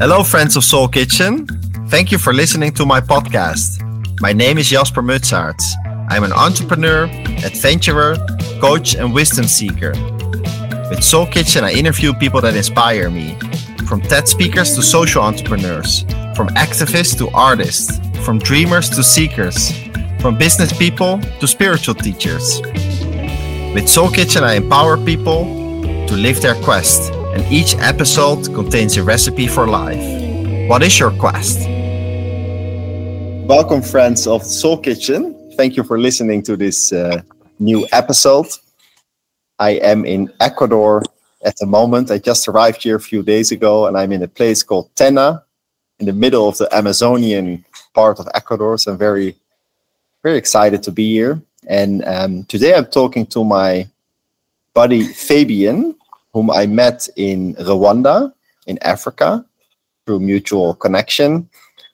Hello, friends of Soul Kitchen. Thank you for listening to my podcast. My name is Jasper Mutsaerts. I'm an entrepreneur, adventurer, coach, and wisdom seeker. With Soul Kitchen, I interview people that inspire me from TED speakers to social entrepreneurs, from activists to artists, from dreamers to seekers, from business people to spiritual teachers. With Soul Kitchen, I empower people to live their quest, and each episode contains a recipe for life. What is your quest? Welcome, friends of Soul Kitchen. Thank you for listening to this uh, new episode. I am in Ecuador at the moment. I just arrived here a few days ago, and I'm in a place called Tena, in the middle of the Amazonian part of Ecuador. So I'm very, very excited to be here. And um, today I'm talking to my buddy Fabian, whom I met in Rwanda, in Africa, through mutual connection,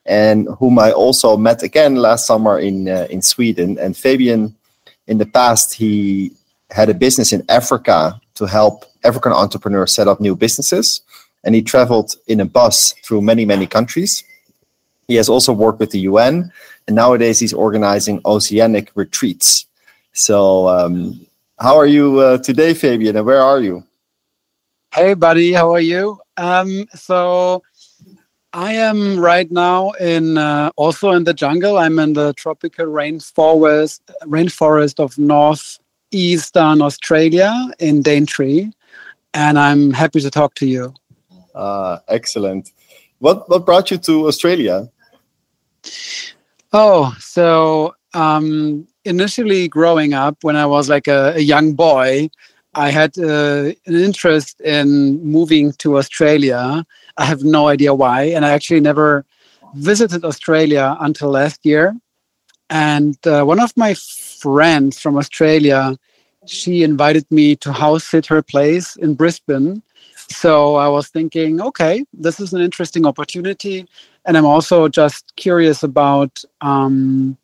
and whom I also met again last summer in uh, in Sweden. And Fabian, in the past, he had a business in Africa to help African entrepreneurs set up new businesses, and he traveled in a bus through many many countries. He has also worked with the UN, and nowadays he's organizing oceanic retreats. So, um, how are you uh, today, Fabian, and where are you? Hey, buddy, how are you? Um, so, I am right now in uh, also in the jungle. I'm in the tropical rainforest rainforest of northeastern Australia in Daintree, and I'm happy to talk to you. Uh, excellent. What what brought you to Australia? Oh, so um, initially growing up, when I was like a, a young boy, I had uh, an interest in moving to Australia. I have no idea why, and I actually never visited Australia until last year. And uh, one of my friends from Australia, she invited me to house sit her place in Brisbane. So I was thinking, okay, this is an interesting opportunity and I'm also just curious about um,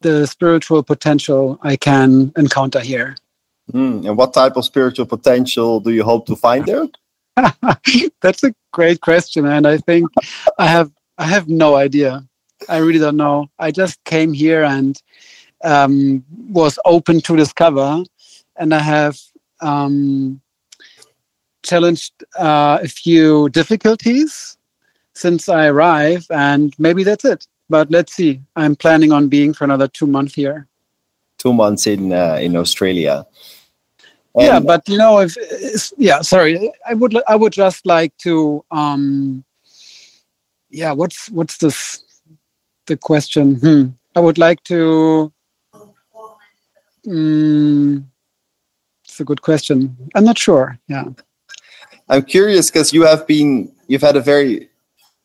the spiritual potential I can encounter here. Mm, and what type of spiritual potential do you hope to find there? That's a great question, and I think I have I have no idea. I really don't know. I just came here and um, was open to discover, and I have um, challenged uh, a few difficulties since I arrived, and maybe that's it. But let's see. I'm planning on being for another two months here. Two months in uh, in Australia. And yeah, but you know, if yeah, sorry, I would I would just like to um, yeah, what's what's this the question? Hmm. I would like to. Um, it's a good question. I'm not sure. Yeah. I'm curious because you have been you've had a very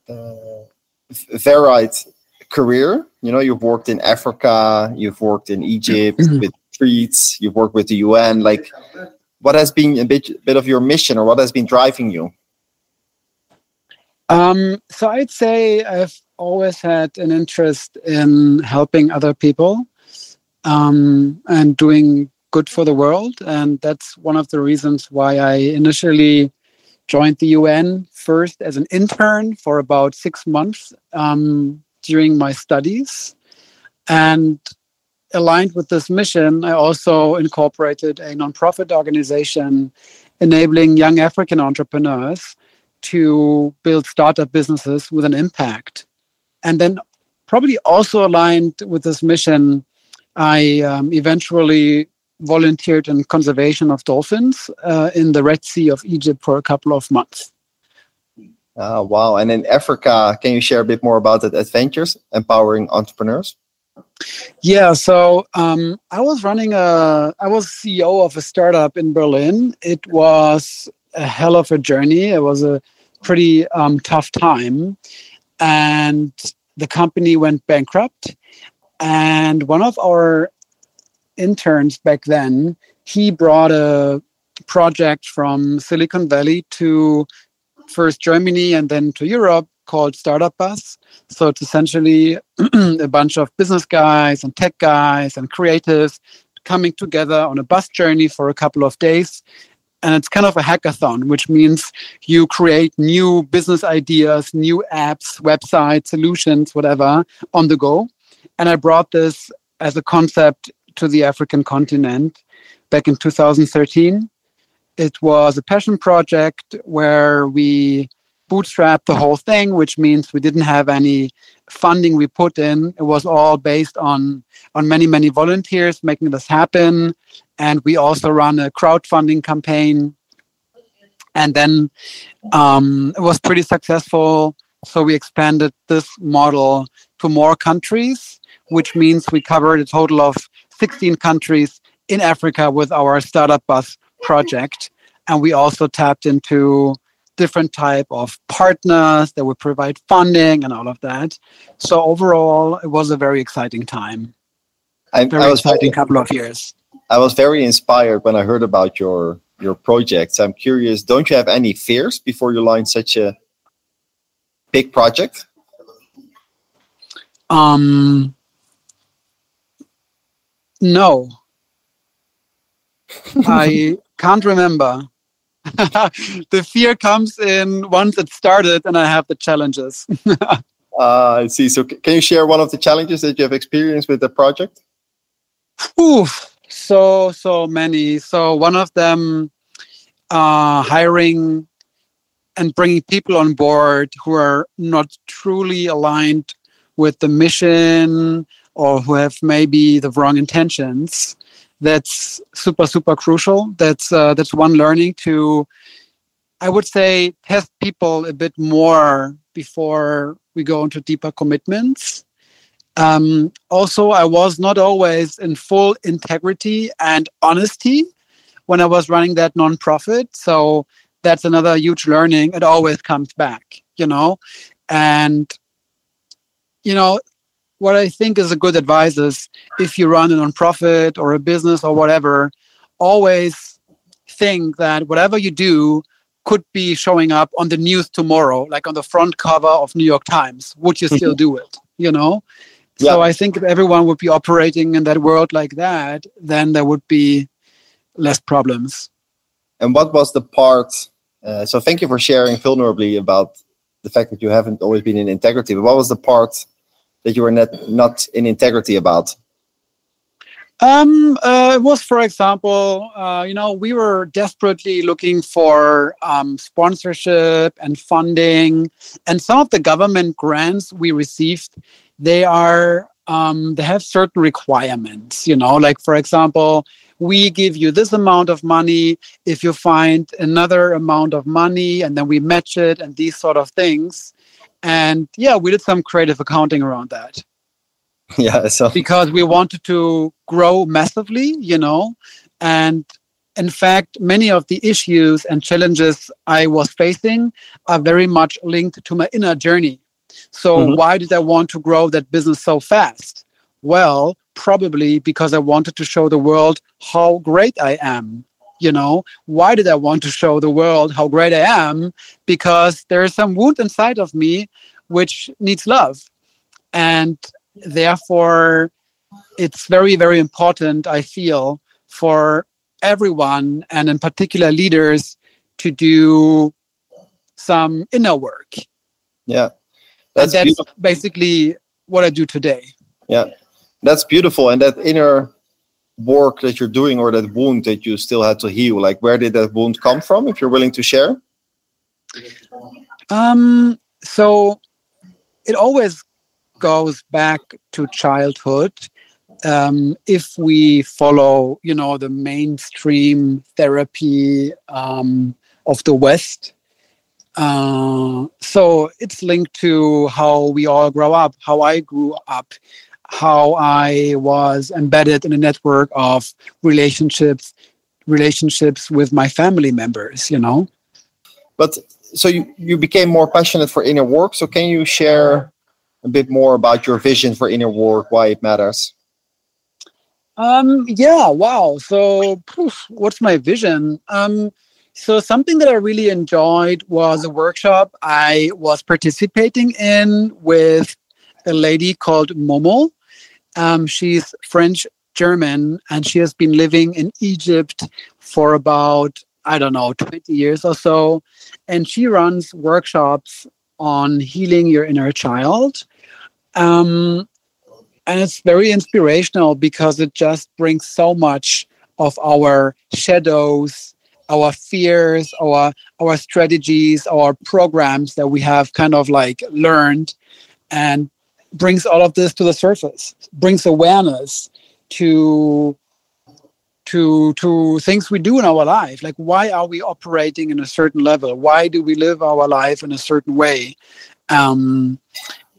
uh, varied career. You know, you've worked in Africa, you've worked in Egypt mm-hmm. with treats, you've worked with the UN. Like, what has been a bit, bit of your mission, or what has been driving you? Um, so I'd say I've always had an interest in helping other people um, and doing good for the world, and that's one of the reasons why I initially joined the UN first as an intern for about six months um, during my studies. And aligned with this mission, I also incorporated a nonprofit organization enabling young African entrepreneurs to build startup businesses with an impact. And then, probably also aligned with this mission, I um, eventually volunteered in conservation of dolphins uh, in the Red Sea of Egypt for a couple of months. Oh, wow. And in Africa, can you share a bit more about that adventures, empowering entrepreneurs? Yeah, so um, I was running a, I was CEO of a startup in Berlin. It was a hell of a journey. It was a pretty um, tough time. And the company went bankrupt. And one of our interns back then, he brought a project from Silicon Valley to first Germany and then to Europe called Startup Bus. So it's essentially a bunch of business guys and tech guys and creatives coming together on a bus journey for a couple of days and it's kind of a hackathon, which means you create new business ideas, new apps, websites, solutions, whatever on the go. And I brought this as a concept to the African continent back in 2013. It was a passion project where we bootstrapped the whole thing, which means we didn't have any funding we put in. It was all based on on many many volunteers making this happen, and we also run a crowdfunding campaign. And then um, it was pretty successful. So we expanded this model to more countries, which means we covered a total of 16 countries in Africa with our startup bus project. And we also tapped into different type of partners that would provide funding and all of that. So overall, it was a very exciting time. I, very I was exciting very, couple of years. I was very inspired when I heard about your your projects. I'm curious. Don't you have any fears before you launch such a big project? Um, no, I can't remember. the fear comes in once it started and I have the challenges. uh, I see. So, c- can you share one of the challenges that you have experienced with the project? Oof, so so many. So one of them, uh, hiring and bringing people on board who are not truly aligned with the mission or who have maybe the wrong intentions that's super super crucial. That's uh, that's one learning to i would say test people a bit more before we go into deeper commitments. Um, also i was not always in full integrity and honesty when i was running that nonprofit. So that's another huge learning. It always comes back you know? And you know what I think is a good advice is if you run a nonprofit or a business or whatever, always think that whatever you do could be showing up on the news tomorrow, like on the front cover of New York Times. Would you still do it? You know? Yeah. So I think if everyone would be operating in that world like that, then there would be less problems. And what was the part? Uh, so thank you for sharing vulnerably about the fact that you haven't always been in integrity. But what was the part that you were not not in integrity about? Um, uh, it was, for example, uh, you know, we were desperately looking for um, sponsorship and funding, and some of the government grants we received, they are um, they have certain requirements. You know, like for example, we give you this amount of money if you find another amount of money, and then we match it, and these sort of things. And yeah, we did some creative accounting around that. Yeah, so because we wanted to grow massively, you know, and in fact, many of the issues and challenges I was facing are very much linked to my inner journey. So, mm-hmm. why did I want to grow that business so fast? Well, probably because I wanted to show the world how great I am you know? Why did i want to show the world how great i am? Because there is some wound inside of me which needs love. And therefore it's very very important i feel for everyone and in particular leaders to do some inner work. Yeah. That's, that's basically what i do today. Yeah. That's beautiful and that inner work that you're doing or that wound that you still had to heal? Like where did that wound come from if you're willing to share? Um so it always goes back to childhood. Um, if we follow you know the mainstream therapy um, of the west uh, so it's linked to how we all grow up how i grew up how I was embedded in a network of relationships, relationships with my family members, you know. But so you, you became more passionate for inner work. So can you share a bit more about your vision for inner work, why it matters? Um, yeah, wow. So poof, what's my vision? Um, so something that I really enjoyed was a workshop I was participating in with a lady called Momo. Um, she's French German and she has been living in Egypt for about, I don't know, 20 years or so. And she runs workshops on healing your inner child. Um, and it's very inspirational because it just brings so much of our shadows our fears our our strategies our programs that we have kind of like learned and brings all of this to the surface brings awareness to to to things we do in our life. Like why are we operating in a certain level? Why do we live our life in a certain way? Um,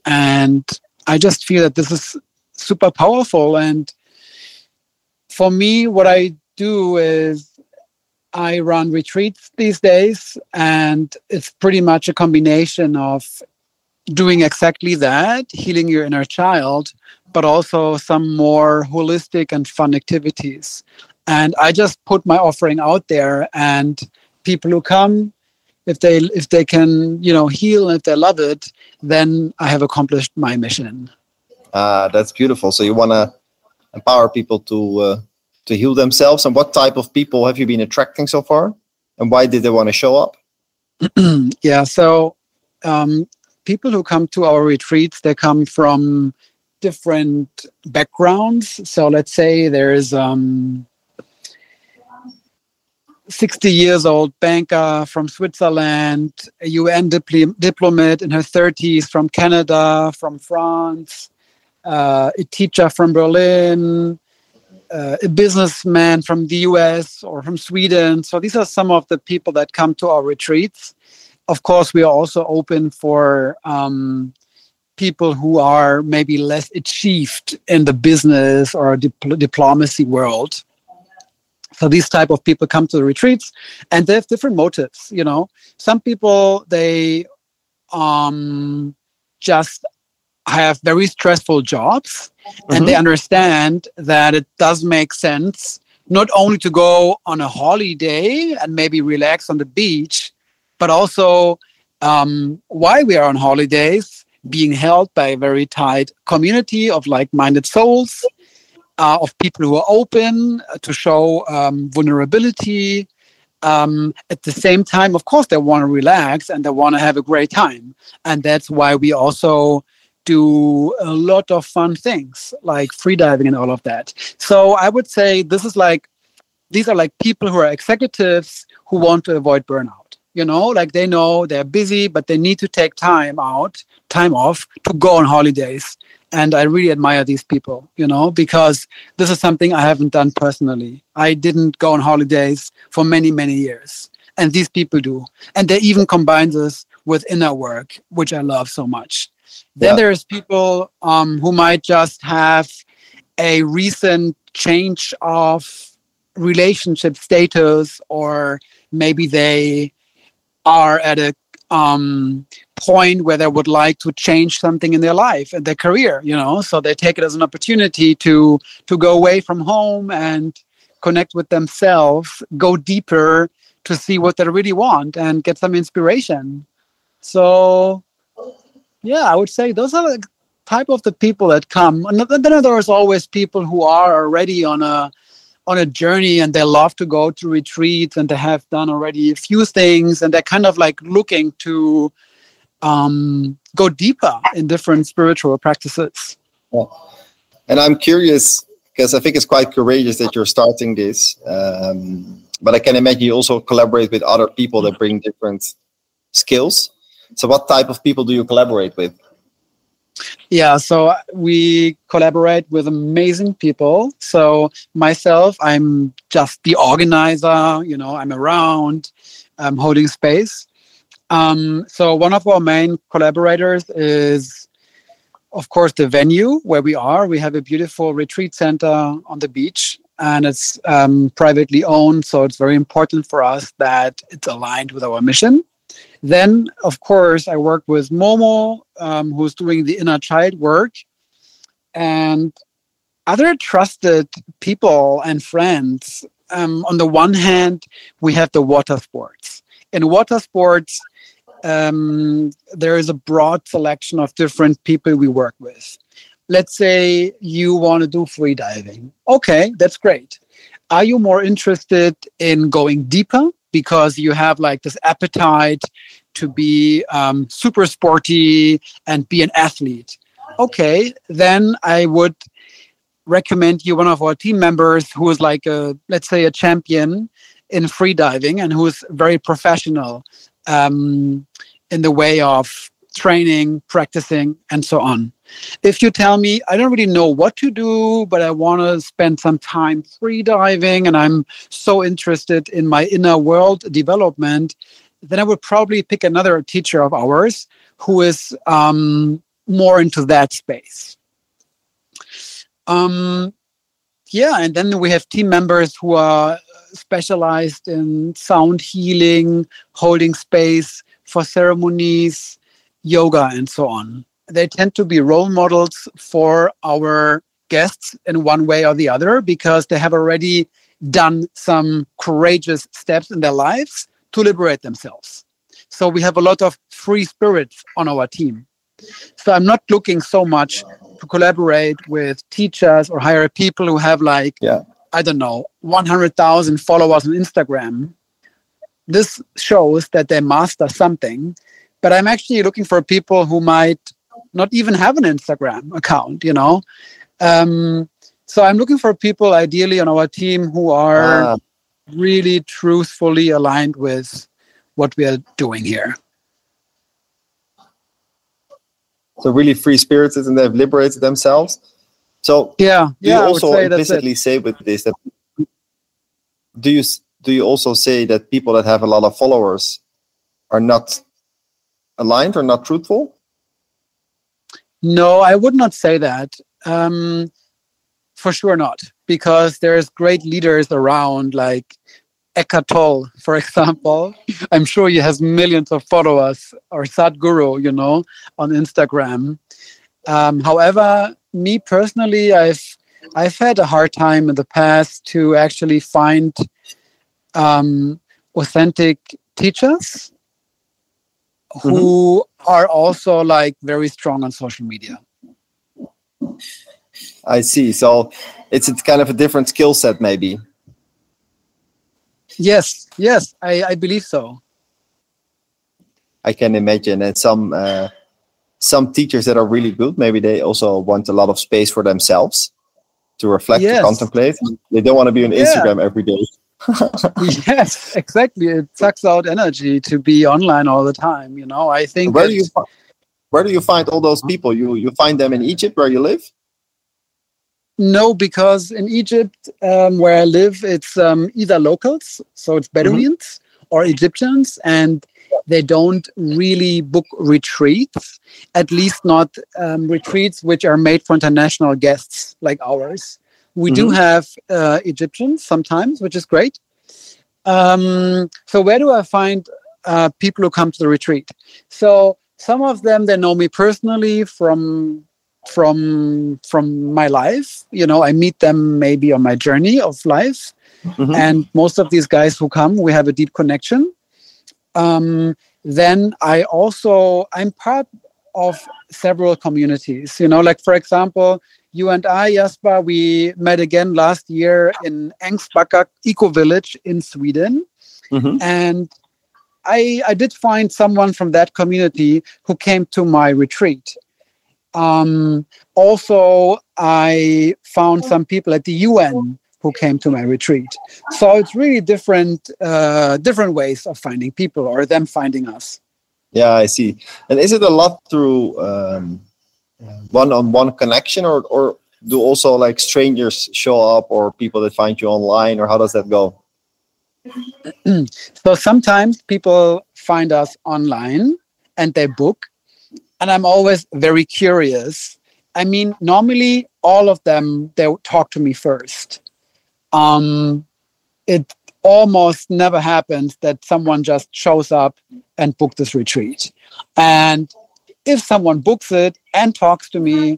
and i just feel that this is super powerful. And for me what i do is i run retreats these days and it's pretty much a combination of doing exactly that healing your inner child but also some more holistic and fun activities. And i just put my offering out there and people who come if they if they can you know heal and if they love it then i have accomplished my mission. Uh, that's beautiful. So you want to empower people to uh, to heal themselves? And what type of people have you been attracting so far? And why did they want to show up? Yeah so um, people who come to our retreats they come from different backgrounds so let's say there's um, 60 years old banker from Switzerland, a UN dipl- diplomat in her 30s from Canada, from France, uh, a teacher from Berlin, uh, a businessman from the US or from Sweden. So these are some of the people that come to our retreats. Of course, we are also open for um, people who are maybe less achieved in the business or dipl- diplomacy world so these type of people come to the retreats and they have different motives you know some people they um just have very stressful jobs mm-hmm. and they mm-hmm. understand that it does make sense not only to go on a holiday and maybe relax on the beach but also um, why we are on holidays being held by a very tight community of like-minded souls uh, of people who are open uh, to show um, vulnerability. Um, at the same time, of course, they want to relax and they want to have a great time. And that's why we also do a lot of fun things like freediving and all of that. So I would say this is like, these are like people who are executives who want to avoid burnout. You know, like they know they're busy, but they need to take time out, time off to go on holidays. And i really admire these people you know because this is something i haven't done personally. I didn't go on holidays for many many years. And these people do. And they even combine this with inner work which i love so much. Then there's people um, who might just have a recent change of relationship status or maybe they are at a um, point where they would like to change something in their life and their career you know? So they take it as an opportunity to to go away from home and connect with themselves go deeper to see what they really want and get some inspiration. So yeah i would say those are the type of the people that come. And then there's always people who are already on a on a journey and they love to go to retreats and they have done already a few things and they're kind of like looking to um, go deeper in different spiritual practices. Yeah. And I'm curious because I think it's quite courageous that you're starting this. Um, but I can imagine you also collaborate with other people that bring different skills. So, what type of people do you collaborate with? Yeah, so we collaborate with amazing people. So myself, I'm just the organizer. You know, I'm around, I'm holding space. Um, so one of our main collaborators is, of course, the venue where we are. We have a beautiful retreat center on the beach, and it's um, privately owned. So it's very important for us that it's aligned with our mission. Then, of course, I work with Momo, um, who's doing the inner child work, and other trusted people and friends. Um, on the one hand, we have the water sports. In water sports, um, there is a broad selection of different people we work with. Let's say you want to do free diving. Okay, that's great. Are you more interested in going deeper because you have like this appetite to be um, super sporty and be an athlete. Okay, then I would recommend you one of our team members who is like a let's say a champion in freediving and who is very professional um, in the way of training, practicing, and so on. If you tell me, I don't really know what to do, but I want to spend some time freediving and I'm so interested in my inner world development, then I would probably pick another teacher of ours who is um, more into that space. Um, yeah, and then we have team members who are specialized in sound healing, holding space for ceremonies, yoga, and so on. They tend to be role models for our guests in one way or the other because they have already done some courageous steps in their lives to liberate themselves. So we have a lot of free spirits on our team. So I'm not looking so much to collaborate with teachers or hire people who have like yeah. I don't know 100,000 followers on Instagram. This shows that they master something, but I'm actually looking for people who might not even have an Instagram account, you know. Um, so I'm looking for people ideally on our team who are uh, really truthfully aligned with what we are doing here. So really free spirited and they've liberated themselves. So yeah, do yeah, you also implicitly say with this that do you do you also say that people that have a lot of followers are not aligned or not truthful? No, I would not say that. Um, for sure not, because there's great leaders around, like Eckhart Tolle, for example. I'm sure he has millions of followers, or Sadhguru, you know, on Instagram. Um, however, me personally, I've I've had a hard time in the past to actually find um, authentic teachers who mm-hmm. Are also like very strong on social media. I see. So it's it's kind of a different skill set, maybe. Yes, yes, I, I believe so. I can imagine, and some uh, some teachers that are really good, maybe they also want a lot of space for themselves to reflect, yes. to contemplate. They don't want to be on yeah. Instagram every day. yes, exactly. It sucks out energy to be online all the time. You know, I think. Where do you where do you find all those people? You you find them in Egypt where you live? No, because in Egypt, um, where I live, it's um, either locals, so it's mm-hmm. Bedouins, mm-hmm. or Egyptians, and they don't really book retreats, at least not um, retreats which are made for international guests like ours. We mm-hmm. do have uh, Egyptians sometimes, which is great. Um, so where do I find uh, people who come to the retreat? So some of them they know me personally from from from my life. You know, I meet them maybe on my journey of life. Mm-hmm. And most of these guys who come, we have a deep connection. Um, then I also I'm part of several communities. You know, like for example, you and I, Jasper, we met again last year in Ängsbacka Eco Village in Sweden. Mm-hmm. And I, I did find someone from that community who came to my retreat. Um, also, I found some people at the UN who came to my retreat. So it's really different, uh, different ways of finding people or them finding us. Yeah, I see. And is it a lot through um, one-on-one connection, or or do also like strangers show up, or people that find you online, or how does that go? so sometimes people find us online and they book, and I'm always very curious. I mean, normally all of them they talk to me first. Um, it almost never happens that someone just shows up and book this retreat. And if someone books it and talks to me,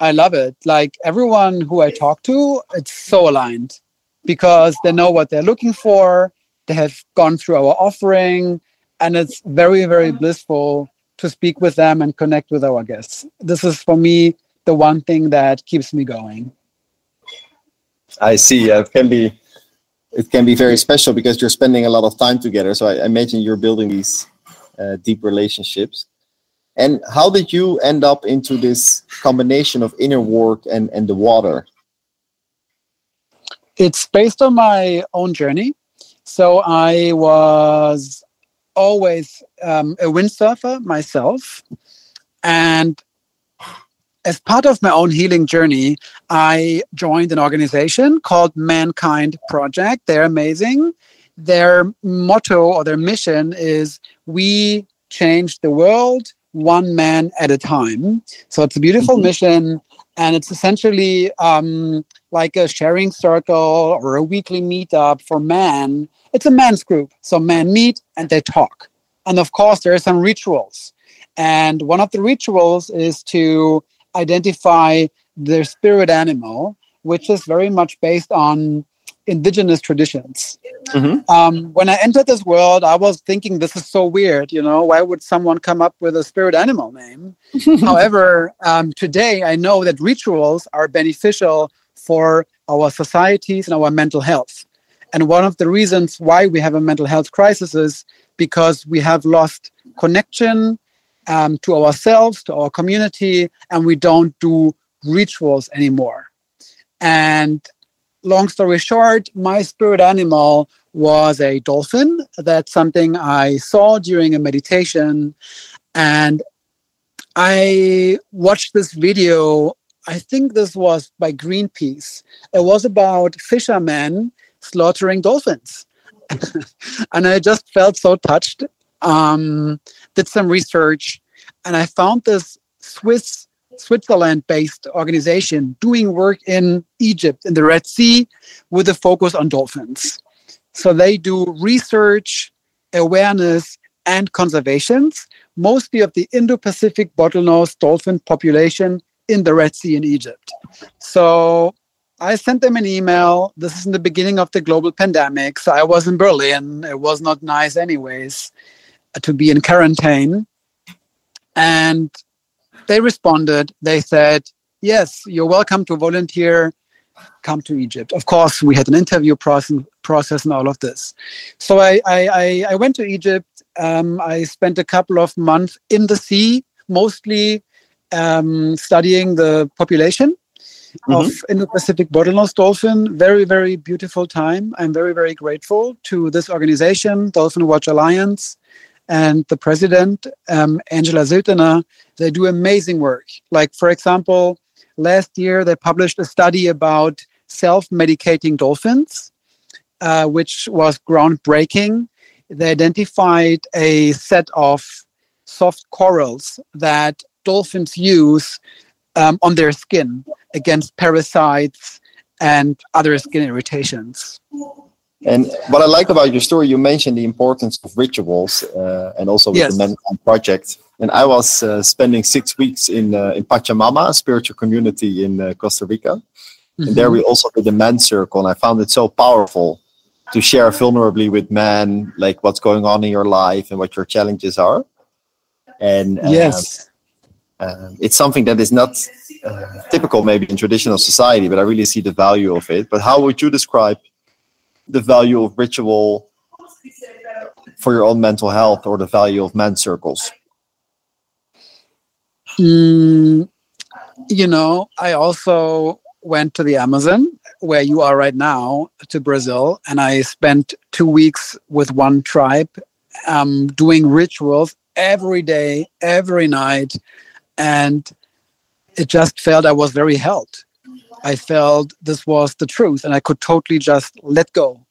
I love it. Like everyone who I talk to, it's so aligned because they know what they're looking for. They have gone through our offering, and it's very, very blissful to speak with them and connect with our guests. This is for me the one thing that keeps me going. I see. It can be it can be very special because you're spending a lot of time together. So I, imagine you're building these uh, deep relationships. And how did you end up into this combination of inner work and, and the water? It's based on my own journey. So I was always um, a windsurfer myself. And as part of my own healing journey, I joined an organization called Mankind Project. They're amazing. Their motto or their mission is We change the world one man at a time. So it's a beautiful mm-hmm. mission. And it's essentially um, like a sharing circle or a weekly meetup for men. It's a men's group. So men meet and they talk. And of course, there are some rituals. And one of the rituals is to identify their spirit animal, which is very much based on indigenous traditions. Mm-hmm. Um, when I entered this world, I was thinking, this is so weird. You know, why would someone come up with a spirit animal name? However, um, today I know that rituals are beneficial for our societies and our mental health. And one of the reasons why we have a mental health crisis is because we have lost connection um, to ourselves, to our community, and we don't do rituals anymore. And long story short, my spirit animal was a dolphin. That's something I saw during a meditation. And I watched this video. I think this was by Greenpeace. It was about fishermen slaughtering dolphins. and I just felt so touched. Um, did some research, and I found this Swiss Switzerland based organization doing work in Egypt, in the Red Sea, with a focus on dolphins. So they do research, awareness, and conservations, mostly of the Indo Pacific bottlenose dolphin population in the Red Sea in Egypt. So I sent them an email. This is in the beginning of the global pandemic. So I was in Berlin. It was not nice, anyways, uh, to be in quarantine. And they responded. They said, Yes, you're welcome to volunteer. Come to Egypt. Of course, we had an interview process, process and all of this. So I, I, I went to Egypt. Um, I spent a couple of months in the sea, mostly um, studying the population mm-hmm. of Indo-Pacific bottlenose dolphin. Very, very beautiful time. I'm very, very grateful to this organization, Dolphin Watch Alliance, and the president, um, Angela Ziltener, they do amazing work. Like, for example, last year they published a study about self medicating dolphins, uh, which was groundbreaking. They identified a set of soft corals that dolphins use um, on their skin against parasites and other skin irritations. And what I like about your story, you mentioned the importance of rituals uh, and also with yes. the Mankind Project. And I was uh, spending six weeks in uh, in Pachamama, a spiritual community in uh, Costa Rica. Mm-hmm. And there we also did the men circle. And I found it so powerful to share vulnerably with men, like what's going on in your life and what your challenges are. And um, yes, um, it's something that is not uh, typical maybe in traditional society, but I really see the value of it. But how would you describe the value of ritual for your own mental health or the value of men circles? Mm, you know, I also went to the Amazon where you are right now to Brazil, and I spent two weeks with one tribe um, doing rituals every day, every night, and it just felt I was very helped. I felt this was the truth and I could totally just let go.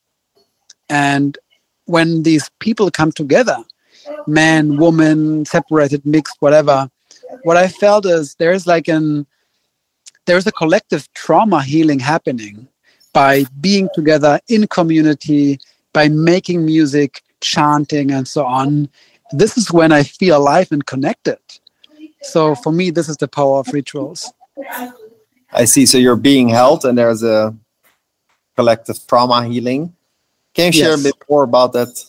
And when these people come together, man, woman, separated, mixed, whatever, what I felt is there's like an there's a collective trauma healing happening by being together in community, by making music, chanting, and so on. This is when I feel alive and connected. So for me, this is the power of rituals. I see. So you're being held, and there's a collective trauma healing. Can you share yes. a bit more about that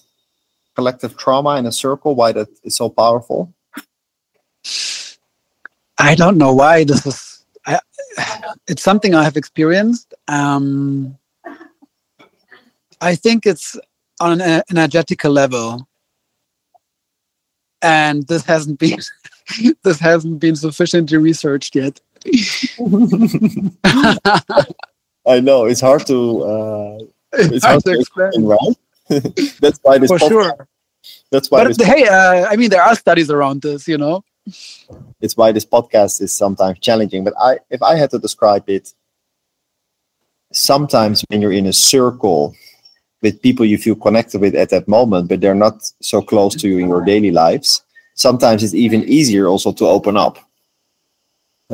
collective trauma in a circle? Why that is so powerful? I don't know why this is. I, it's something I have experienced. Um, I think it's on an energetical level, and this hasn't been this hasn't been sufficiently researched yet. I know it's hard to. Uh, it's hard, hard to explain, explain right? That's why this. For podcast, sure. That's why. But hey, uh, I mean, there are studies around this, you know. It's why this podcast is sometimes challenging. But I, if I had to describe it, sometimes when you're in a circle with people you feel connected with at that moment, but they're not so close to you in your daily lives, sometimes it's even easier also to open up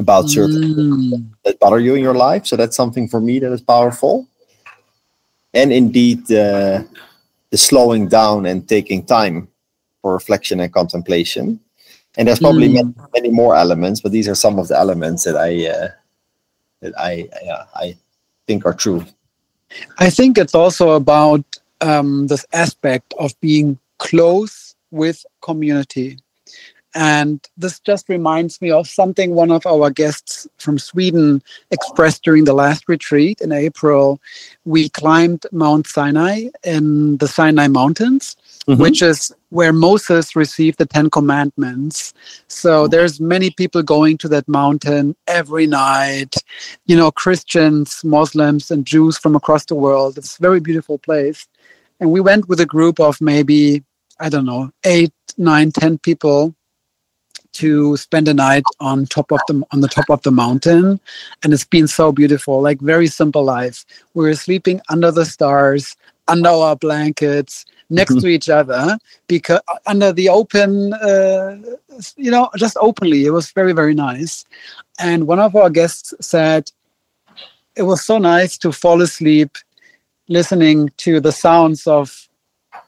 about certain mm. that bother you in your life. So that's something for me that is powerful. And indeed, uh, the slowing down and taking time for reflection and contemplation. And there's probably mm. many, many, more elements, but these are some of the elements that I uh, that I uh, I think are true. I think it's also about um, this aspect of being close with community. And this just reminds me of something one of our guests from Sweden expressed during the last retreat in April. We climbed Mount Sinai in the Sinai Mountains, mm-hmm. which is where Moses received the Ten Commandments. So there's many people going to that mountain every night, you know, Christians, Muslims, and Jews from across the world. It's a very beautiful place. And we went with a group of maybe, I don't know, eight, nine, ten people to spend a night on top of the on the top of the mountain. And it's been so beautiful like very simple life. We were sleeping under the stars under our blankets next mm-hmm. to each other because under the open uh, you know just openly. It was very very nice. And one of our guests said it was so nice to fall asleep listening to the sounds of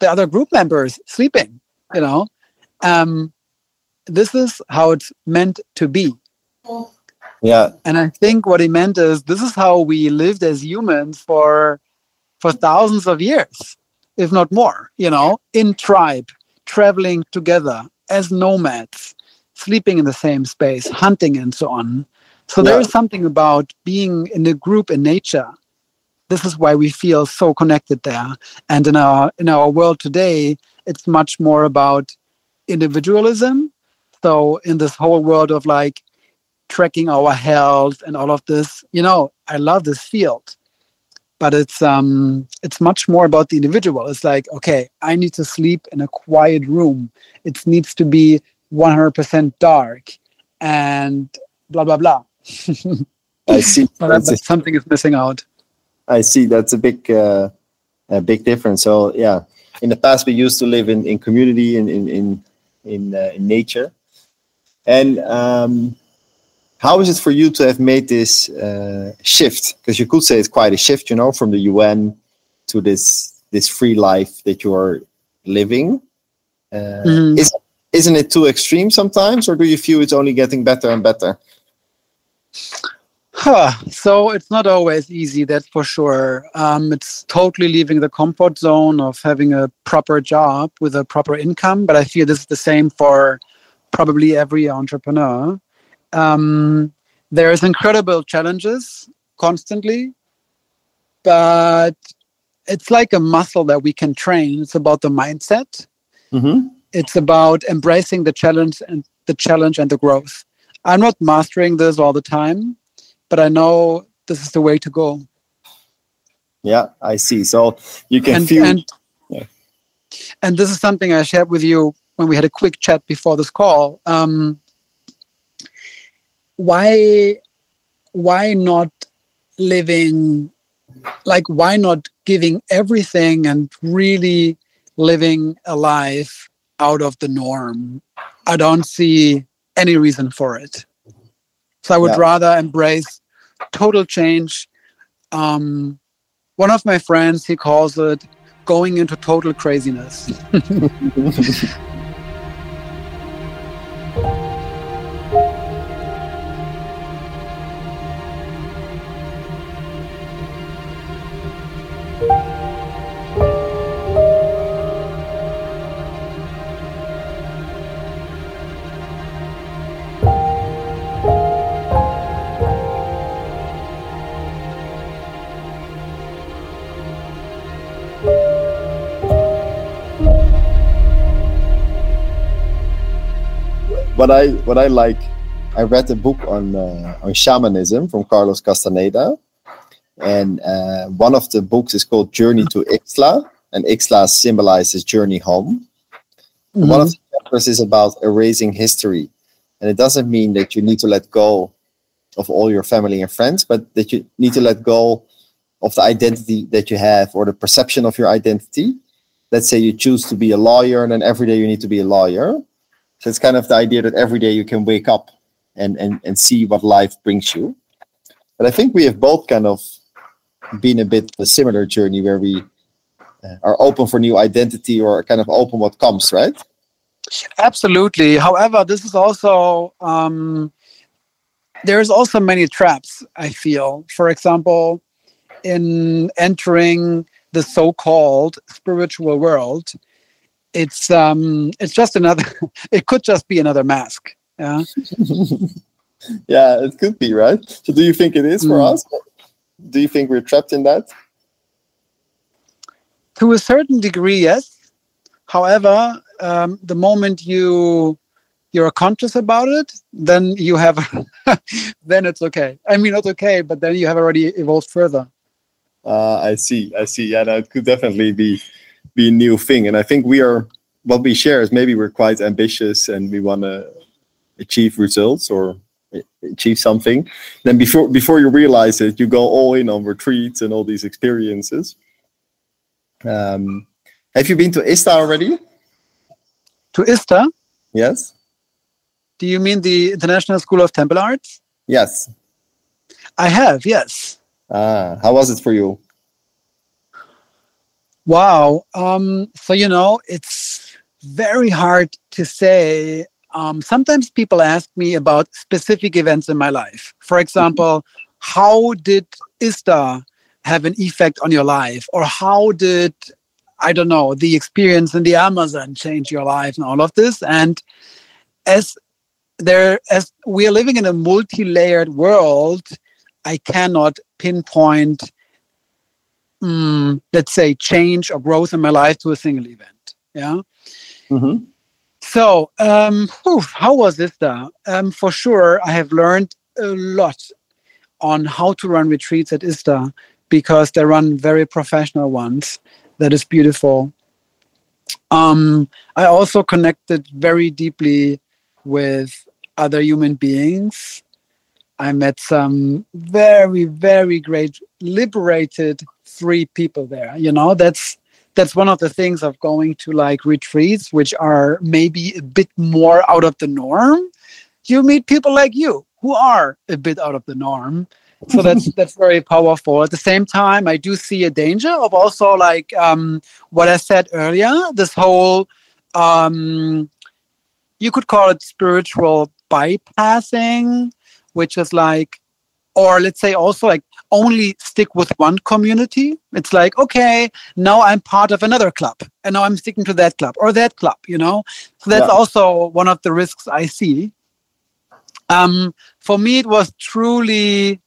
the other group members sleeping you know? Um, this is how it's meant to be. Yeah. And I think what he meant is this is how we lived as humans for for thousands of years, if not more, you know, in tribe, traveling together as nomads, sleeping in the same space, hunting and so on. So yeah. there is something about being in a group in nature. This is why we feel so connected there. And in our in our world today, it's much more about individualism so in this whole world of like tracking our health and all of this, you know, I love this field. But it's um it's much more about the individual. It's like, okay, I need to sleep in a quiet room. It needs to be 100% dark and blah blah blah. I see. but, something is missing out. I see. That's a big, uh, a big difference. So yeah, in the past we used to live in, in community in in in in, uh, in nature, and um, how is it for you to have made this uh, shift? Because you could say it's quite a shift, you know, from the UN to this this free life that you are living. Uh, mm. is, isn't it too extreme sometimes, or do you feel it's only getting better and better? Huh. So it's not always easy, that's for sure. Um, it's totally leaving the comfort zone of having a proper job with a proper income. But I feel this is the same for probably every entrepreneur. Um, there's incredible challenges constantly, but it's like a muscle that we can train. It's about the mindset. Mm-hmm. It's about embracing the challenge and the challenge and the growth. I'm not mastering this all the time, but I know this is the way to go. Yeah, I see. So you can and, feel. And, yeah. and this is something I shared with you when we had a quick chat before this call. Um, why, why not living, like, why not giving everything and really living a life out of the norm? I don't see any reason for it. So I would yeah. rather embrace total change. Um, one of my friends, he calls it going into total craziness. what I what I like, I read a book on uh, on shamanism from Carlos Castaneda, and uh, one of the books is called Journey to Ixtlan, and Ixtlan symbolizes journey home. Mm-hmm. One of the chapters is about erasing history, and it doesn't mean that you need to let go of all your family and friends, but that you need to let go of the identity that you have or the perception of your identity. Let's say you choose to be a lawyer, and then every day you need to be a lawyer. So it's kind of the idea that every day you can wake up and and, and see what life brings you. But I think we have both kind of been a bit a similar journey where we uh, are open for new identity or kind of open what comes, right? Absolutely. However, this is also um, there's also many traps. I feel, for example, in entering the so-called spiritual world, it's um, it's just another. it could just be another mask. Yeah. yeah, it could be right. So, do you think it is for mm. us? Do you think we're trapped in that? To a certain degree, yes. However, um, the moment you you're conscious about it, then you have then it's okay. I mean, not okay, but then you have already evolved further. Uh, I see. I see. Yeah, that could definitely be be a new thing. And I think we are what we share is maybe we're quite ambitious and we want to achieve results or achieve something. Then before before you realize it, you go all in on retreats and all these experiences. Um, have you been to ISTA already? To ISTA? Yes. Do you mean the International School of Temple Arts? Yes. I have, yes. Ah, how was it for you? Wow. Um, so, you know, it's very hard to say. Um, sometimes people ask me about specific events in my life. For example, how did ISTA have an effect on your life? Or how did, I don't know, the experience in the Amazon change your life and all of this? And as there, as we are living in a multi layered world, I cannot pinpoint, um, let's say, change or growth in my life to a single event. Yeah. Mm-hmm. So, um, whew, how was this though? Um, for sure, I have learned a lot on how to run retreats at ISTA because they run very professional ones. That is beautiful. Um, I also connected very deeply with other human beings I met some very, very great, liberated, free people there. You know, that's that's one of the things of going to like retreats, which are maybe a bit more out of the norm. You meet people like you who are a bit out of the norm. So that's that's very powerful. At the same time, I do see a danger of also like um, what I said earlier. This whole um, you could call it spiritual bypassing which is like or let's say also like only stick with one community it's like okay now i'm part of another club and now i'm sticking to that club or that club you know so that's yeah. also one of the risks i see um, for me it was truly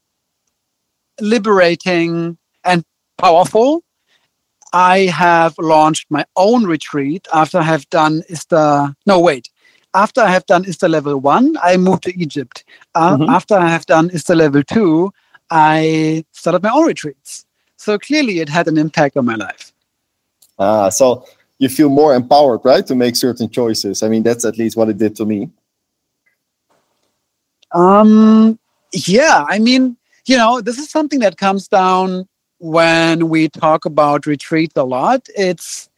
liberating and powerful i have launched my own retreat after i have done ISTA no wait after I have done ISTA level one, I moved to Egypt. Uh, mm-hmm. After I have done ISTA level two, I started my own retreats. So clearly, it had an impact on my life. Ah, so you feel more empowered, right, to make certain choices. I mean, that's at least what it did to me. Um, yeah, I mean, you know, this is something that comes down when we talk about retreat a lot. It's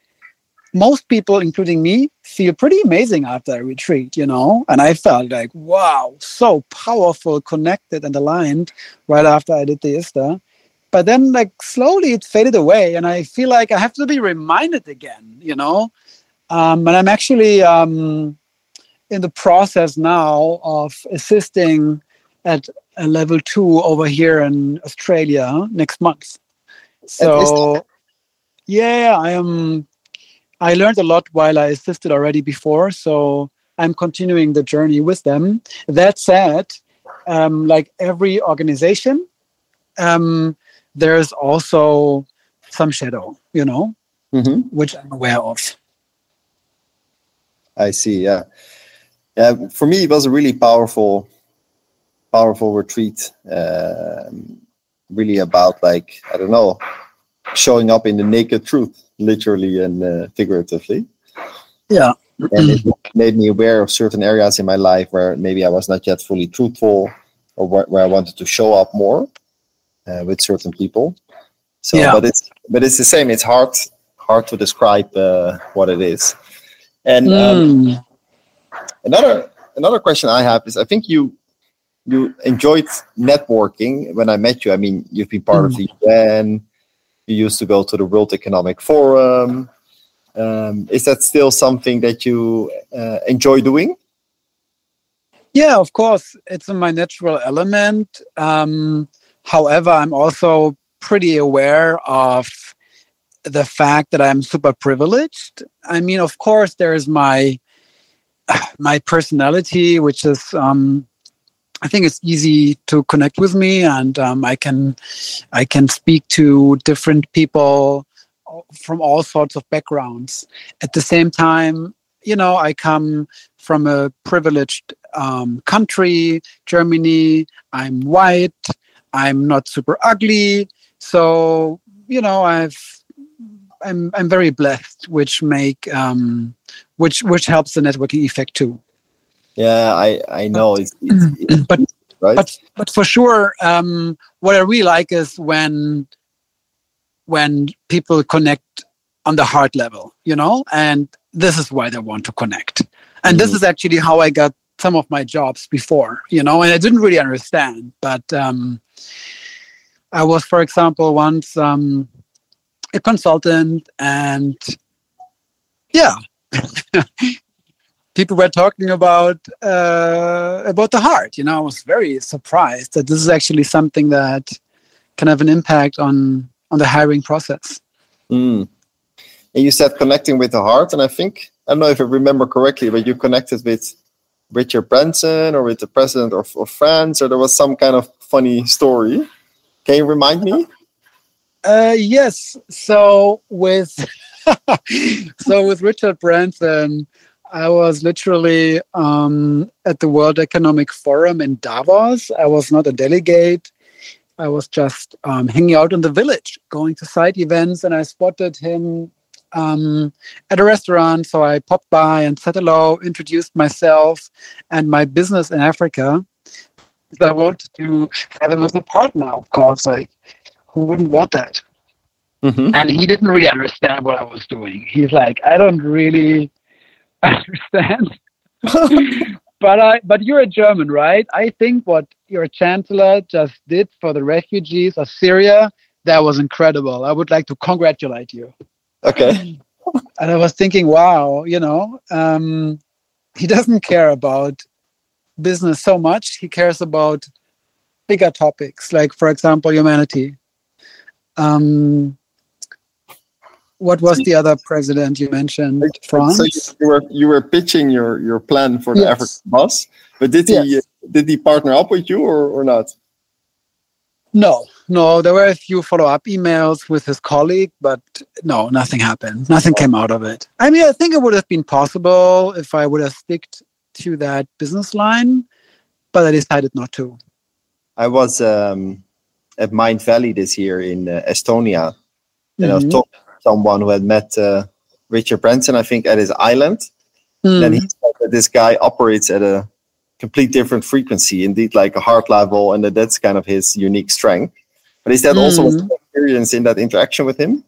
most people, including me, feel pretty amazing after a retreat, you know? And I felt like, wow, so powerful, connected, and aligned right after I did the ISTA. But then, like, slowly it faded away. And I feel like I have to be reminded again, you know? Um, and I'm actually um, in the process now of assisting at a level two over here in Australia next month. So, yeah, I am I learned a lot while I assisted already before, so I'm continuing the journey with them. That said, um, like every organization, um, there's also some shadow, you know, mm-hmm. which I'm aware of. I see. Yeah, yeah, for me, it was a really powerful, powerful retreat. Um, really about like I don't know, showing up in the naked truth, literally and uh, figuratively. Yeah. and it made me aware of certain areas in my life where maybe I was not yet fully truthful, or where, where I wanted to show up more uh, with certain people. So, Yeah. but it's but it's the same. It's hard hard to describe uh, what it is. And um, Mm. another another question I have is I think you you enjoyed networking when I met you. I mean, you've been part of the UN. You used to go to the World Economic Forum. Um, is that still something that you uh, enjoy doing? Yeah, of course, it's my natural element. Um, however, I'm also pretty aware of the fact that I'm super privileged. I mean, of course, there's my my personality, which is um, I think it's easy to connect with me, and um, I can I can speak to different people from all sorts of backgrounds. At the same time, you know, I come from a privileged um, country, Germany. I'm white. I'm not super ugly. So you know, I've I'm I'm very blessed, which make um, which which helps the networking effect too. Yeah, I I know it's, it's, it's But right. but but for sure, um, what I really like is when when people connect on the heart level, you know, and this is why they want to connect. And this Mhm. is actually how I got some of my jobs before, you know, and I didn't really understand, but um, I was, for example, once um, a consultant, and yeah. People were talking about uh, about the heart. You know, I was very surprised that this is actually something that can have an impact on on the hiring process. Mm. And you said connecting with the heart, and I think I don't know if I remember correctly, but you connected with Richard Branson or with the president of, of France, or there was some kind of funny story. Can you remind me? Uh, yes. So with so with Richard Branson, I was literally um, at the World Economic Forum in Davos. I was not a delegate. I was just um, hanging out in the village, going to side events, and I spotted him um, at a restaurant. So I popped by and said hello, introduced myself and my business in Africa. I wanted to have him as a partner, of course. Like, who wouldn't want that? Mm-hmm. and he didn't really understand what I was doing. He's like, I don't really understand. but I but you're a German, right? I think what your chancellor just did for the refugees of Syria, that was incredible. I would like to congratulate you. Okay. And I was thinking, wow, you know, um, he doesn't care about business so much. He cares about bigger topics, like, for example, humanity. Um, what was the other president you mentioned? France. So you, you were you were pitching your your plan for the Yes. African bus, but did he did he partner up with you or, or not? No, no, there were a few follow up emails with his colleague, but no, nothing happened. Nothing came out of it. I mean, I think it would have been possible if I would have sticked to that business line, but I decided not to. I was um, at Mindvalley this year in uh, Estonia, and I was Mhm. talking to someone who had met uh, Richard Branson, I think, at his island. Then he said that this guy operates at a complete different frequency, indeed, like a heart level, and that that's kind of his unique strength. But is that also Mhm. an experience in that interaction with him?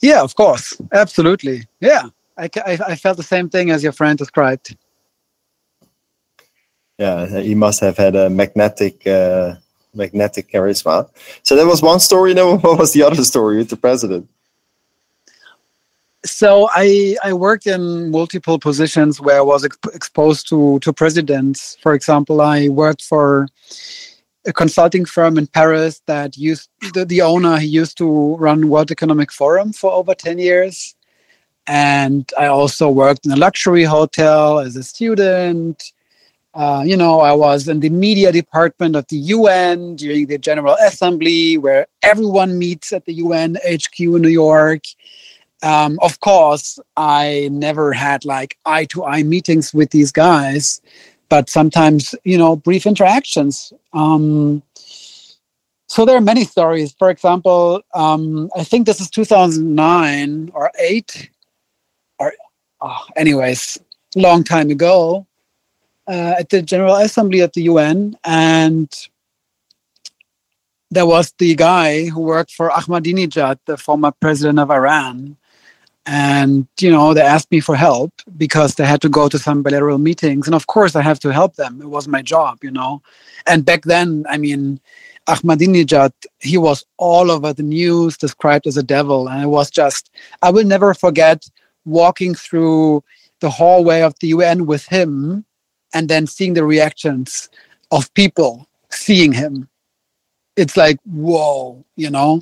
Yeah, of course. Absolutely. Yeah. I, I, I felt the same thing as your friend described. Yeah, he must have had a magnetic, uh, magnetic charisma. So that was one story. Now, what was the other story with the president? so I I worked in multiple positions where I was ex- exposed to to presidents. For example, I worked for a consulting firm in Paris that used the, the owner. He used to run World Economic Forum for over ten years, and I also worked in a luxury hotel as a student. Uh, you know, I was in the media department of the UN during the General Assembly, where everyone meets at the UN HQ in New York Um, of course, I never had like eye to eye meetings with these guys, but sometimes, you know, brief interactions. Um, so there are many stories. For example, um, I think this is 2009 or 8, or oh, anyways, long time ago, uh, at the General Assembly at the UN, and there was the guy who worked for Ahmadinejad, the former president of Iran, and you know they asked me for help because they had to go to some bilateral meetings. And of course i have to help them. It was my job you know. And back then i mean ahmadinejad he was all over the news described as a devil. And it was just i will never forget walking through the hallway of the un with him and then seeing the reactions of people seeing him it's like whoa you know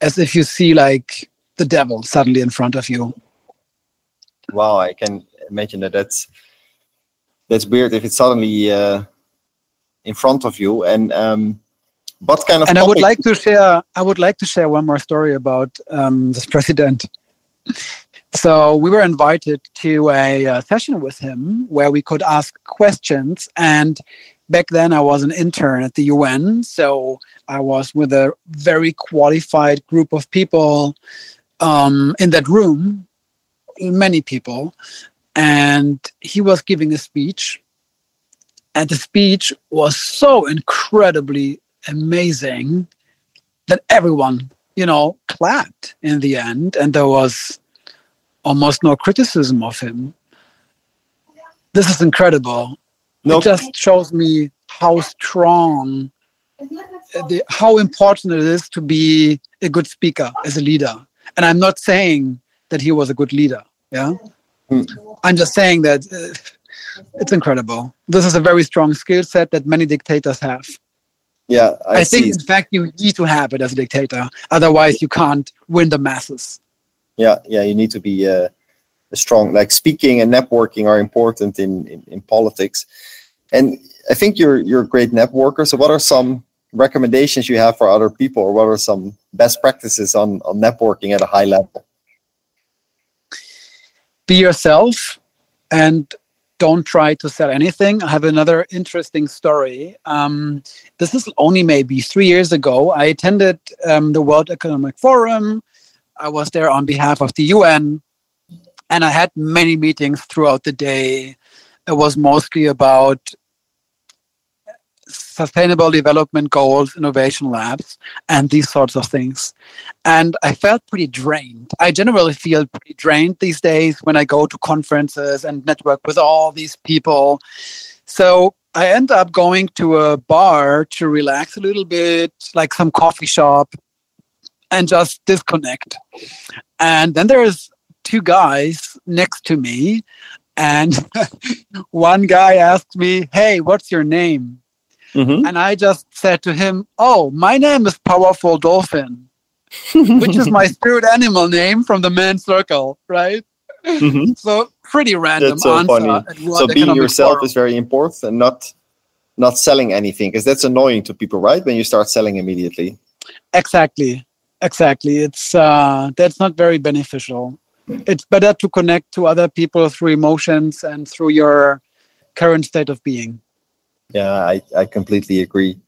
as if you see like the devil suddenly in front of you. Wow, I can imagine that that's that's weird if it's suddenly uh, in front of you. And um, what kind of? And I would like to share. I would like to share one more story about um, this president. So we were invited to a, a session with him where we could ask questions. And back then I was an intern at the UN, so I was with a very qualified group of people um, in that room, many people, and he was giving a speech. And the speech was so incredibly amazing that everyone, you know, clapped in the end, and there was almost no criticism of him. This is incredible. Nope. It just shows me how strong, the, how important it is to be a good speaker as a leader. And I'm not saying that he was a good leader. Yeah. Mm. I'm just saying that uh, it's incredible. This is a very strong skill set that many dictators have. Yeah. I, I think, in fact, you need to have it as a dictator. Otherwise, you can't win the masses. Yeah. Yeah. You need to be uh, strong, like speaking and networking are important in, in, in politics. And I think you're, you're a great networker. So, what are some recommendations you have for other people, or what are some best practices on, on networking at a high level? Be yourself and don't try to sell anything. I have another interesting story. Um, this is only maybe three years ago. I attended um, the World Economic Forum. I was there on behalf of the UN, and I had many meetings throughout the day. It was mostly about sustainable development goals, innovation labs, and these sorts of things. And I felt pretty drained. I generally feel pretty drained these days when I go to conferences and network with all these people. So I end up going to a bar to relax a little bit, like some coffee shop, and just disconnect. And then there's two guys next to me and one guy asked me, Hey, what's your name? Mm-hmm. And I just said to him, Oh, my name is Powerful Dolphin, which is my spirit animal name from the man circle, right? Mm-hmm. So pretty random that's so Funny. So being yourself forum. is very important and not not selling anything because that's annoying to people, right? When you start selling immediately. Exactly. Exactly. It's uh that's not very beneficial. It's better to connect to other people through emotions and through your current state of being. Yeah, I, I completely agree.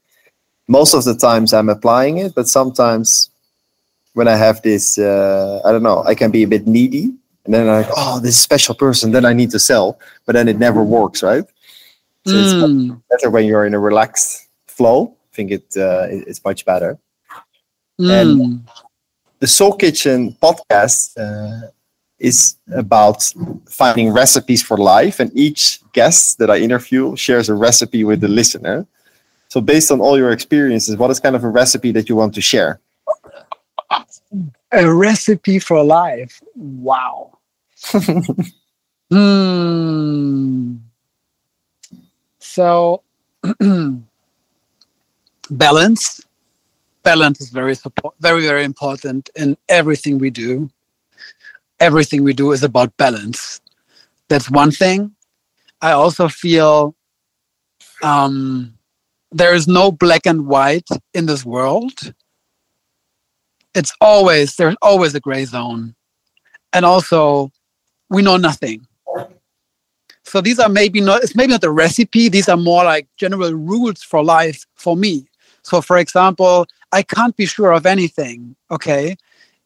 Most of the times I'm applying it, but sometimes when I have this, uh, I don't know, I can be a bit needy. And then I'm like, oh, this special person, then I need to sell. But then it never works, right? So mm. it's better when you're in a relaxed flow. I think it uh, it's much better. Mm. And the Soul Kitchen podcast uh, is about finding recipes for life, and each guest that I interview shares a recipe with the listener. So, based on all your experiences, what is kind of a recipe that you want to share? A recipe for life. Wow. hmm. So, balance. Balance is very support, very very important in everything we do everything we do is about balance. That's one thing. I also feel um, there is no black and white in this world. It's always, there's always a gray zone. and also we know nothing. So these are maybe not it's maybe not the recipe. These are more like general rules for life for me. So for example, I can't be sure of anything. Okay,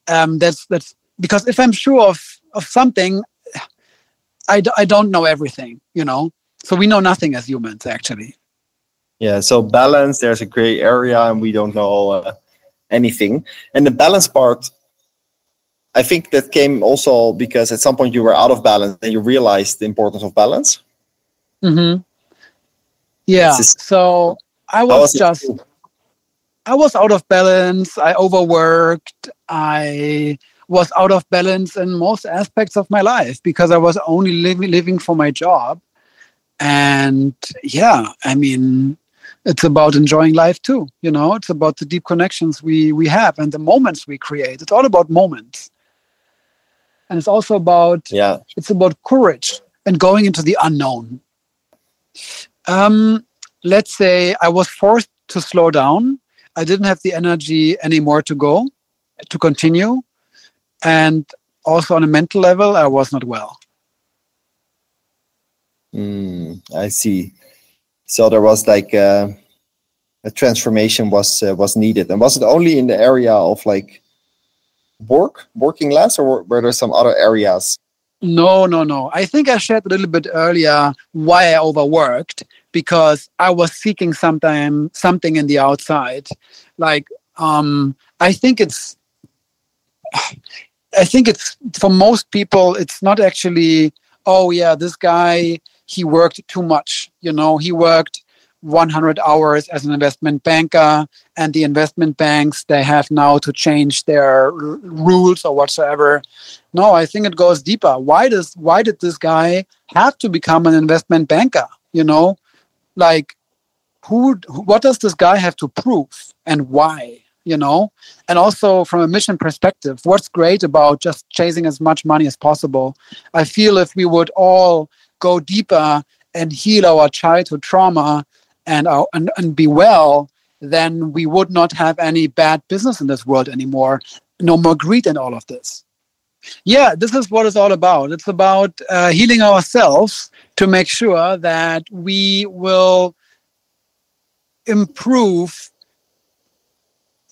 um, that's that's because if I'm sure of of something, I, I don't know everything. You know, so we know nothing as humans actually. Yeah. So balance. There's a gray area, and we don't know uh, anything. And the balance part I think that came also because at some point you were out of balance and you realized the importance of balance. Mm-hmm. Yeah. so I was, was just, I was out of balance. I overworked. I was out of balance in most aspects of my life because I was only living living for my job. And yeah, I mean, it's about enjoying life too. You know, it's about the deep connections we we have and the moments we create. It's all about moments and it's also about yeah it's about courage and going into the unknown um, let's say i was forced to slow down i didn't have the energy anymore to go to continue. And also on a mental level i was not well. Mm, i see. So there was like uh, a transformation was uh, was needed. And was it only in the area of like work, working less, or were there some other areas? No, no, no. I think I shared a little bit earlier why I overworked because I was seeking sometime something in the outside. Like um, I think it's I think it's for most people it's not actually oh yeah this guy he worked too much you know? He worked 100 hours as an investment banker and the investment banks they have now to change their r- rules or whatsoever. No i think it goes deeper. Why does why did this guy have to become an investment banker you know like who what does this guy have to prove and why you know and also from a mission perspective what's great about just chasing as much money as possible i feel if we would all go deeper and heal our childhood trauma and, uh, and, and be well, then we would not have any bad business in this world anymore. No more greed and all of this. Yeah, this is what it's all about. It's about uh, healing ourselves to make sure that we will improve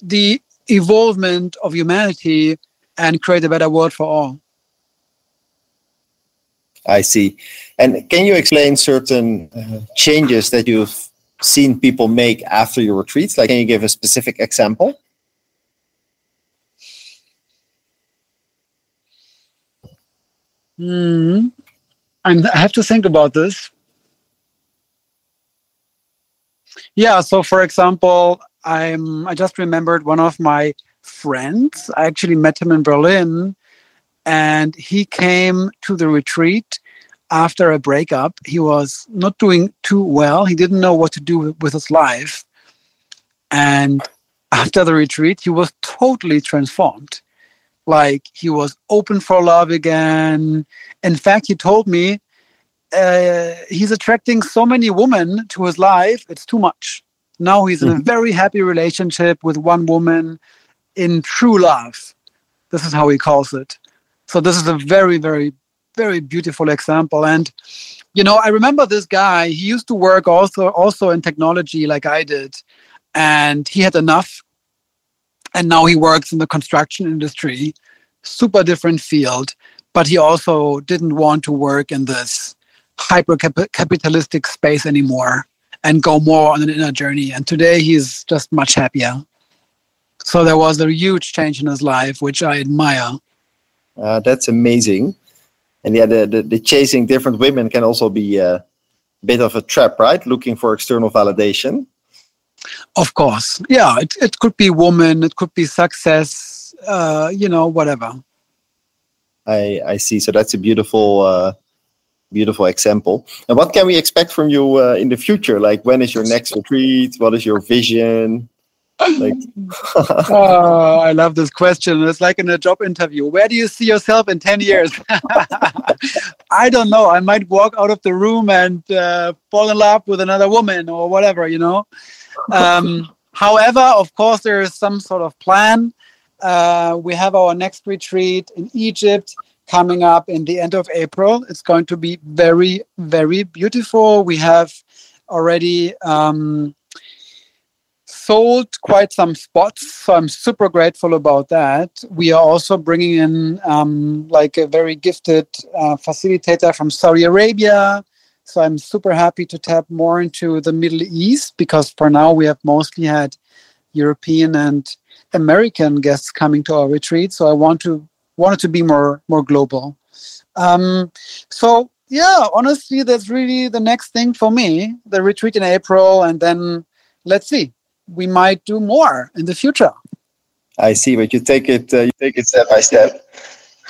the evolvement of humanity and create a better world for all. I see. And can you explain certain uh, changes that you've seen people make after your retreats? Like, can you give a specific example? Hmm. I have to think about this. Yeah. So, for example, I'm. I just remembered one of my friends. I actually met him in Berlin, and he came to the retreat after a breakup, he was not doing too well. He didn't know what to do with his life. And after the retreat, he was totally transformed. Like he was open for love again. In fact, he told me uh, he's attracting so many women to his life, it's too much. Now he's in a mm-hmm. very happy relationship with one woman in true love. This is how he calls it. So, this is a very, very very beautiful example. And you know, I remember this guy. He used to work also also in technology like I did, and he had enough. And now he works in the construction industry, super different field. But he also didn't want to work in this hyper capitalistic space anymore and go more on an inner journey. And today he's just much happier. So there was a huge change in his life, which I admire. Uh, that's amazing and yeah, the, the, the chasing different women can also be a bit of a trap, right? Looking for external validation. Of course, yeah. It it could be woman, it could be success, uh, you know, whatever. I I see. So that's a beautiful. Uh, beautiful example. And what can we expect from you uh, in the future? Like, when is your next retreat? What is your vision? like oh, I love this question. It's like in a job interview. Where do you see yourself in 10 years? I don't know. I might walk out of the room and uh, fall in love with another woman or whatever, you know. Um, however, of course, there is some sort of plan. Uh, we have our next retreat in Egypt coming up in the end of April. It's going to be very, very beautiful. We have already um, sold quite some spots, so I'm super grateful about that. We are also bringing in um, like a very gifted uh, facilitator from Saudi Arabia. So I'm super happy to tap more into the Middle East because for now we have mostly had European and American guests coming to our retreat. So I want to want it to be more more global. Um, so yeah, honestly, that's really the next thing for me. The retreat in April, and then let's see. We might do more in the future. I see, but you take it uh, you take it step by step.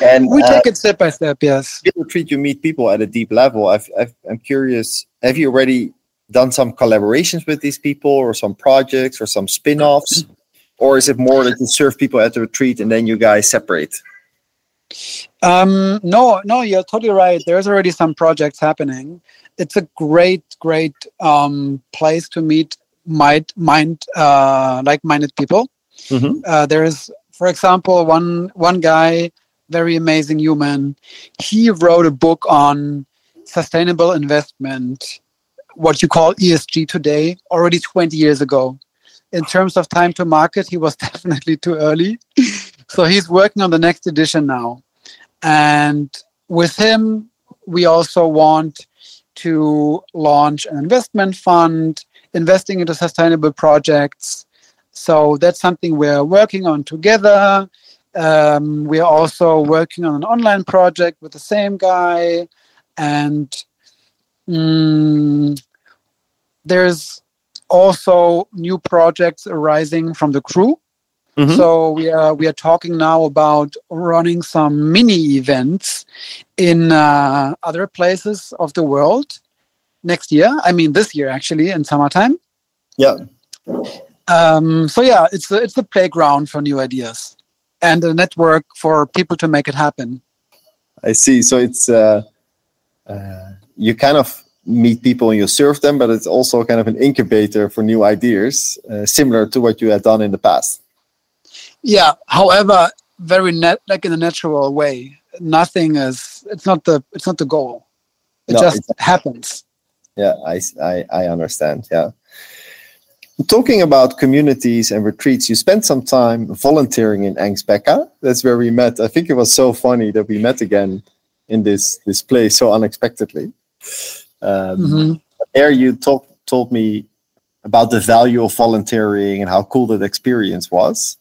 And we take uh, it step by step. Yes. You retreat, you meet people at a deep level. I've, I've, I'm curious. Have you already done some collaborations with these people, or some projects, or some spin-offs, or is it more that you serve people at the retreat and then you guys separate? Um, no, no, you're totally right. There's already some projects happening. It's a great, great um, place to meet mind, mind uh, like-minded people. Mm-hmm. Uh, there's, for example, one one guy, very amazing human. He wrote a book on sustainable investment, what you call ESG today, already 20 years ago. In terms of time to market, he was definitely too early. so he's working on the next edition now. And with him, we also want to launch an investment fund, investing into sustainable projects. So that's something we're working on together. Um, we are also working on an online project with the same guy. And mm, there's also new projects arising from the crew. Mm-hmm. So we are we are talking now about running some mini events in uh, other places of the world next year. I mean this year actually in summertime. Yeah. Um, so yeah, it's a, it's a playground for new ideas and a network for people to make it happen. I see. So it's uh, uh, you kind of meet people and you serve them, but it's also kind of an incubator for new ideas, uh, similar to what you had done in the past. Yeah. However, very net like in a natural way. Nothing is. It's not the. It's not the goal. It no, just happens. Yeah, I, I I understand. Yeah. Talking about communities and retreats, you spent some time volunteering in Ängsbacka. That's where we met. I think it was so funny that we met again in this this place so unexpectedly. Um, mm-hmm. There, you talk, told me about the value of volunteering and how cool that experience was.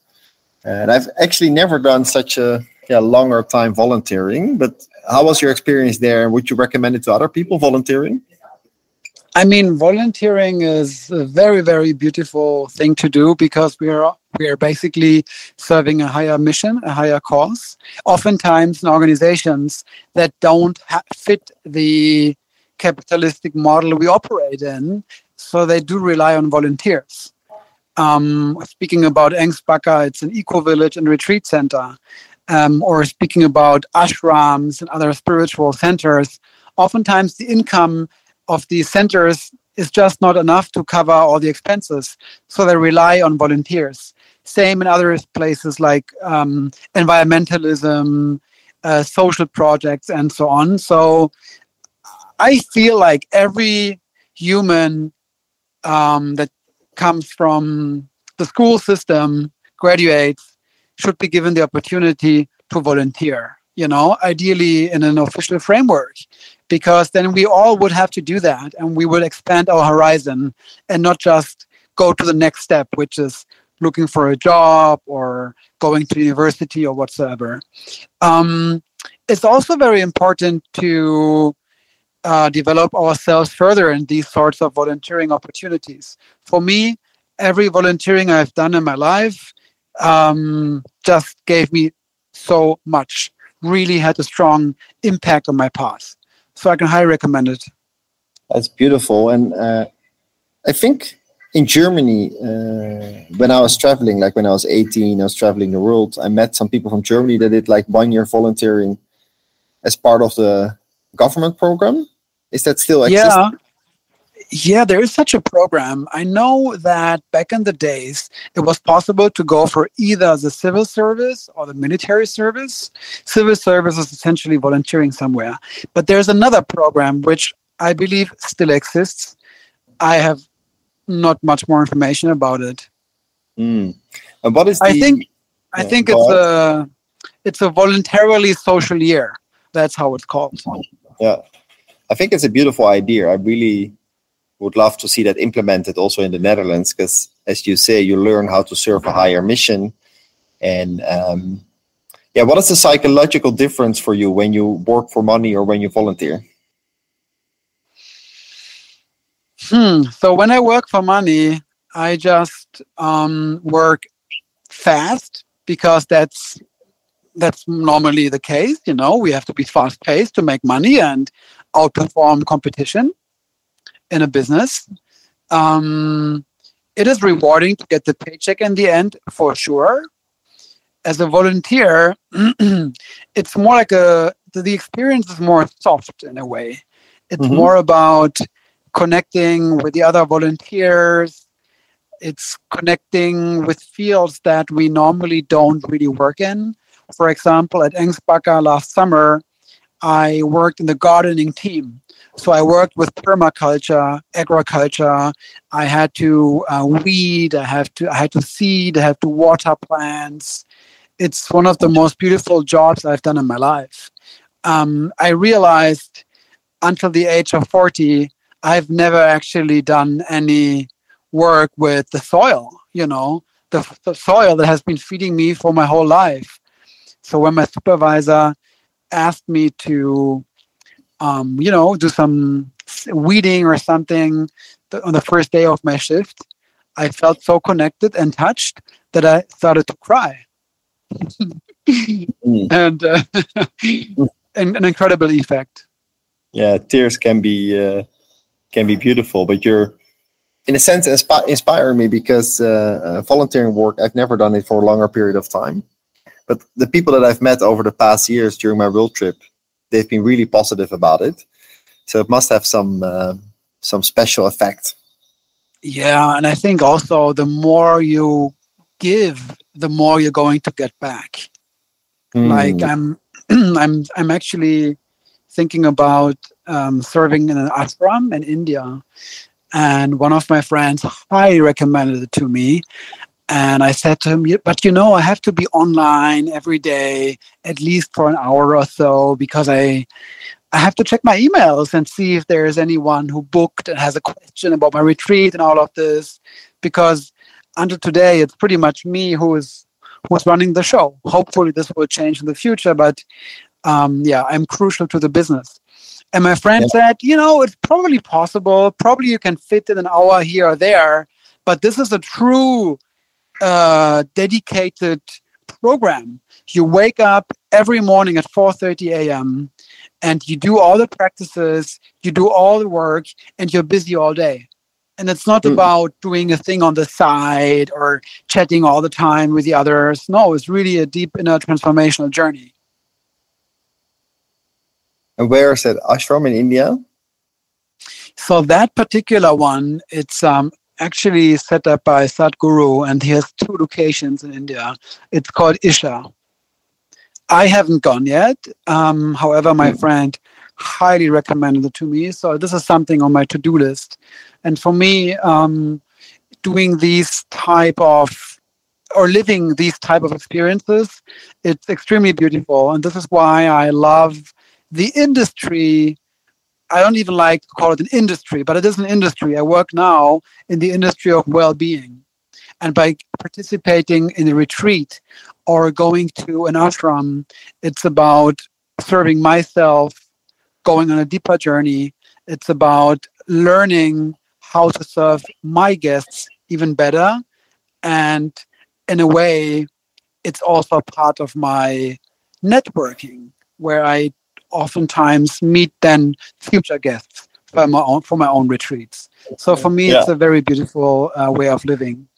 And I've actually never done such a yeah, longer time volunteering, but how was your experience there? And Would you recommend it to other people volunteering? I mean, volunteering is a very, very beautiful thing to do because we are we are basically serving a higher mission, a higher cause. Oftentimes, in organizations that don't ha- fit the capitalistic model we operate in, so they do rely on volunteers. Um, speaking about Ängsbacka, it's an eco village and retreat center. Um, or speaking about ashrams and other spiritual centers, oftentimes the income of these centers is just not enough to cover all the expenses. So they rely on volunteers. Same in other places like um, environmentalism, uh, social projects, and so on. So I feel like every human um, that comes from the school system, graduates, should be given the opportunity to volunteer, you know, ideally in an official framework, because then we all would have to do that and we would expand our horizon and not just go to the next step, which is looking for a job or going to university or whatsoever. Um, it's also very important to uh, develop ourselves further in these sorts of volunteering opportunities. For me, every volunteering I've done in my life um, just gave me so much, really had a strong impact on my path. So I can highly recommend it. That's beautiful. And uh, I think in Germany, uh, when I was traveling, like when I was 18, I was traveling the world, I met some people from Germany that did like one year volunteering as part of the government program. Is that still existing? Yeah. Yeah, there is such a program. I know that back in the days, it was possible to go for either the civil service or the military service. Civil service is essentially volunteering somewhere. But there's another program which I believe still exists. I have not much more information about it. Mm. And what is the, I think I think it's a it's a voluntarily social year. That's how it's called. Yeah. I think it's a beautiful idea. I really would love to see that implemented also in the Netherlands because, as you say, you learn how to serve a higher mission. And um, yeah, what is the psychological difference for you when you work for money or when you volunteer? Hmm. So when I work for money, I just um, work fast because that's that's normally the case. You know, we have to be fast paced to make money and outperform competition in a business. Um, it is rewarding to get the paycheck in the end for sure. As a volunteer, it's more like a the experience is more soft in a way. It's mm-hmm. more about connecting with the other volunteers. It's connecting with fields that we normally don't really work in. For example, at Ängsbacka last summer, I worked in the gardening team. So I worked with permaculture, agriculture. I had to uh, weed. I have to. I had to seed. I have to water plants. It's one of the most beautiful jobs I've done in my life. Um, I realized until the age of forty, I've never actually done any work with the soil. You know, the, the soil that has been feeding me for my whole life. So when my supervisor asked me to um, you know, do some weeding or something on the first day of my shift, I felt so connected and touched that I started to cry. mm. And uh, an, an, incredible effect. Yeah, tears can be uh, can be beautiful, but you're in a sense inspi- inspiring me because uh, uh, volunteering work I've never done it for a longer period of time. But the people that I've met over the past years during my world trip, they've been really positive about it. So it must have some uh, some special effect. Yeah, and I think also the more you give, the more you're going to get back. Mm. Like I'm, I'm, I'm actually thinking about um, serving in an ashram in India, and one of my friends highly recommended it to me. And I said to him, but you know, I have to be online every day, at least for an hour or so, because I, I have to check my emails and see if there is anyone who booked and has a question about my retreat and all of this. Because until today, it's pretty much me who is who's running the show. Hopefully, this will change in the future, but um, yeah, I'm crucial to the business. And my friend yeah. said, you know, it's probably possible. Probably you can fit in an hour here or there, but this is a true uh, dedicated program. You wake up every morning at 4:30 a.m. and you do all the practices, you do all the work, and you're busy all day. And it's not mm. about doing a thing on the side or chatting all the time with the others. No, it's really a deep inner transformational journey. And where is that ashram in India? So that particular one, it's um, actually set up by Sadhguru, and he has two locations in India. It's called Isha. I haven't gone yet. Um, however, my mm. friend highly recommended it to me. So this is something on my to-do list. And for me, um, doing these type of or living these type of experiences, it's extremely beautiful. And this is why I love the industry I don't even like to call it an industry, but it is an industry. I work now in the industry of well being. And by participating in a retreat or going to an ashram, it's about serving myself, going on a deeper journey. It's about learning how to serve my guests even better. And in a way, it's also part of my networking where I oftentimes meet then future guests for my own for my own retreats. So for me, yeah. it's a very beautiful uh, way of living.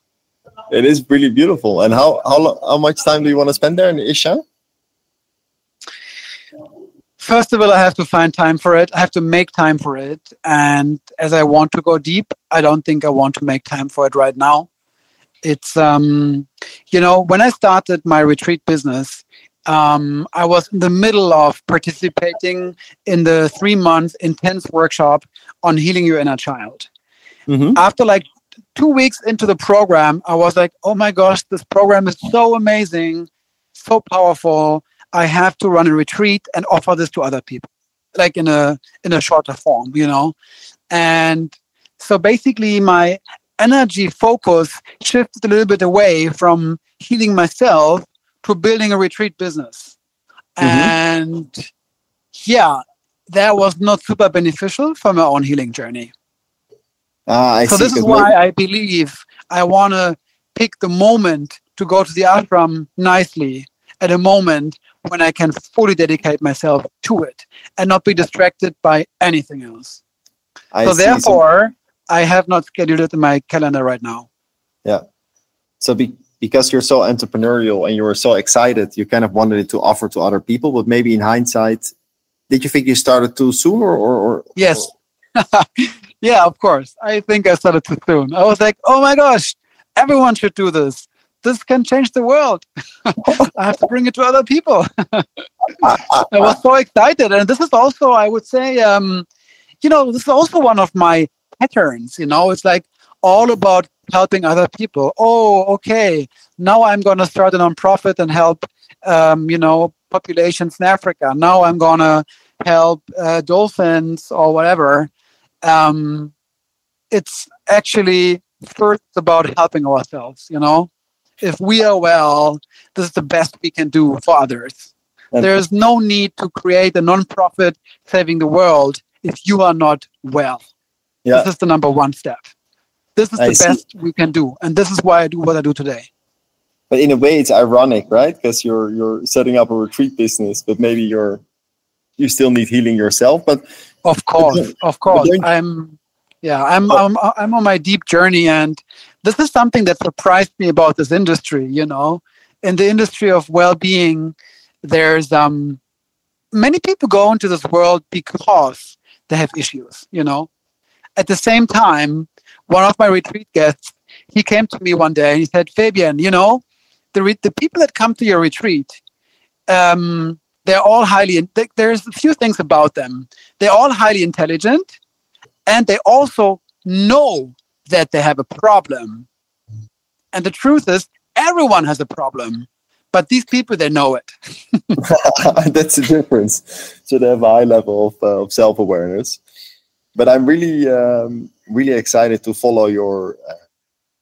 It is really beautiful. And how how how much time do you want to spend there in Isha? first of all, I have to find time for it. I have to make time for it. And as I want to go deep, I don't think I want to make time for it right now. It's, um, you know, when I started my retreat business, um, I was in the middle of participating in the three month intense workshop on healing your inner child. Mm-hmm. After like two weeks into the program, I was like, oh my gosh, this program is so amazing, so powerful. I have to run a retreat and offer this to other people, like in a in a shorter form, you know. And so basically, my energy focus shifted a little bit away from healing myself to building a retreat business. Mm-hmm. And yeah, that was not super beneficial for my own healing journey. Uh, so this is why I believe I want to pick the moment to go to the ashram nicely at a moment when I can fully dedicate myself to it and not be distracted by anything else. I so therefore, I have not scheduled it in my calendar right now. Yeah. So be, because you're so entrepreneurial and you were so excited, you kind of wanted it to offer to other people. But maybe in hindsight, did you think you started too soon or? or, or yes. yeah, of course. I think I started too soon. I was like, oh my gosh, everyone should do this this can change the world. I have to bring it to other people. I was so excited. And this is also, I would say, um, you know, this is also one of my patterns. You know, it's like all about helping other people. Oh, okay. Now I'm going to start a nonprofit and help, um, you know, populations in Africa. Now I'm going to help uh, dolphins or whatever. Um, it's actually first about helping ourselves, you know? if we are well, this is the best we can do for others. There is no need to create a non-profit saving the world if you are not well. Yeah. This is the number one step. This is the I best we can do, and this is why I do what I do today. But in a way, it's ironic, right? Because you're you're setting up a retreat business, but maybe you're you still need healing yourself. But of course, of course, I'm yeah, I'm, I'm I'm on my deep journey, and this is something that surprised me about this industry. You know, in the industry of well-being, there's um many people go into this world because they have issues. You know, at the same time, one of my retreat guests he came to me one day and he said, Fabian, you know, the re- the people that come to your retreat, um, they're all highly. There's a few things about them. They're all highly intelligent and they also know that they have a problem. And the truth is, everyone has a problem, but these people they know it. That's the difference. So they have a high level of, uh, of self awareness. But I'm really, um, really excited to follow your uh,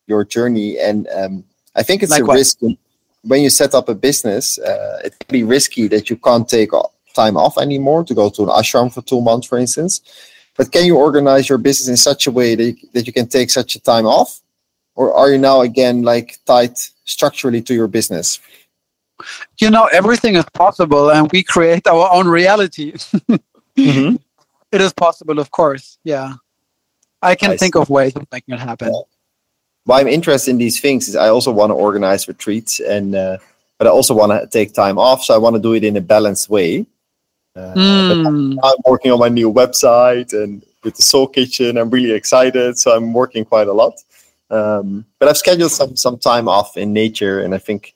your journey, and um, I think it's Likewise. a risk when you set up a business. Uh, it can be risky that you can't take time off anymore to go to an ashram for two months, for instance but can you organize your business in such a way that you, that you can take such a time off? Or are you now again like tied structurally to your business? You know, everything is possible and we create our own reality. mm-hmm. It is possible, of course. Yeah. I can I think see. of ways of making it happen. Yeah. Why I'm interested in these things is I also want to organize retreats and uh, but I also want to take time off. So I want to do it in a balanced way. Uh, mm. I'm working on my new website and with the Soul Kitchen. I'm really excited, so I'm working quite a lot. Um, but I've scheduled some some time off in nature, and I think,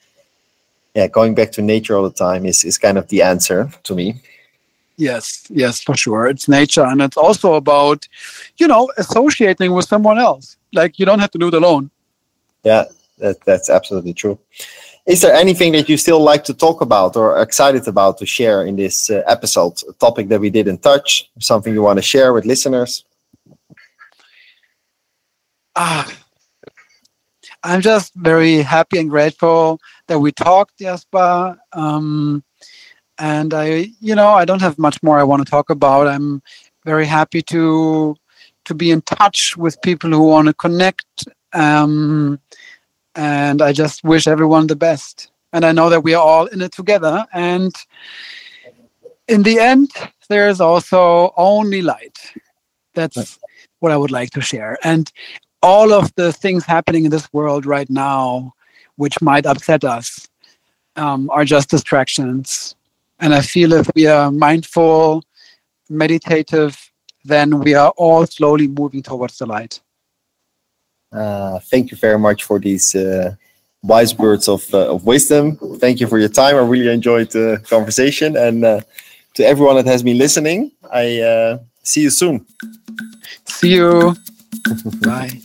yeah, going back to nature all the time is is kind of the answer to me. Yes, yes, for sure. It's nature, and it's also about, you know, associating with someone else. Like you don't have to do it alone. Yeah, that, that's absolutely true. Is there anything that you still like to talk about or excited about to share in this uh, episode? A topic that we didn't touch, something you want to share with listeners? Ah, I'm just very happy and grateful that we talked, Jasper. Um, and I, you know, I don't have much more I want to talk about. I'm very happy to to be in touch with people who want to connect. Um, and I just wish everyone the best. And I know that we are all in it together. And in the end, there is also only light. That's what I would like to share. And all of the things happening in this world right now, which might upset us, um, are just distractions. And I feel if we are mindful, meditative, then we are all slowly moving towards the light. Uh, thank you very much for these uh, wise words of, uh, of wisdom. Thank you for your time. I really enjoyed the conversation. And uh, to everyone that has been listening, I uh, see you soon. See you. Bye.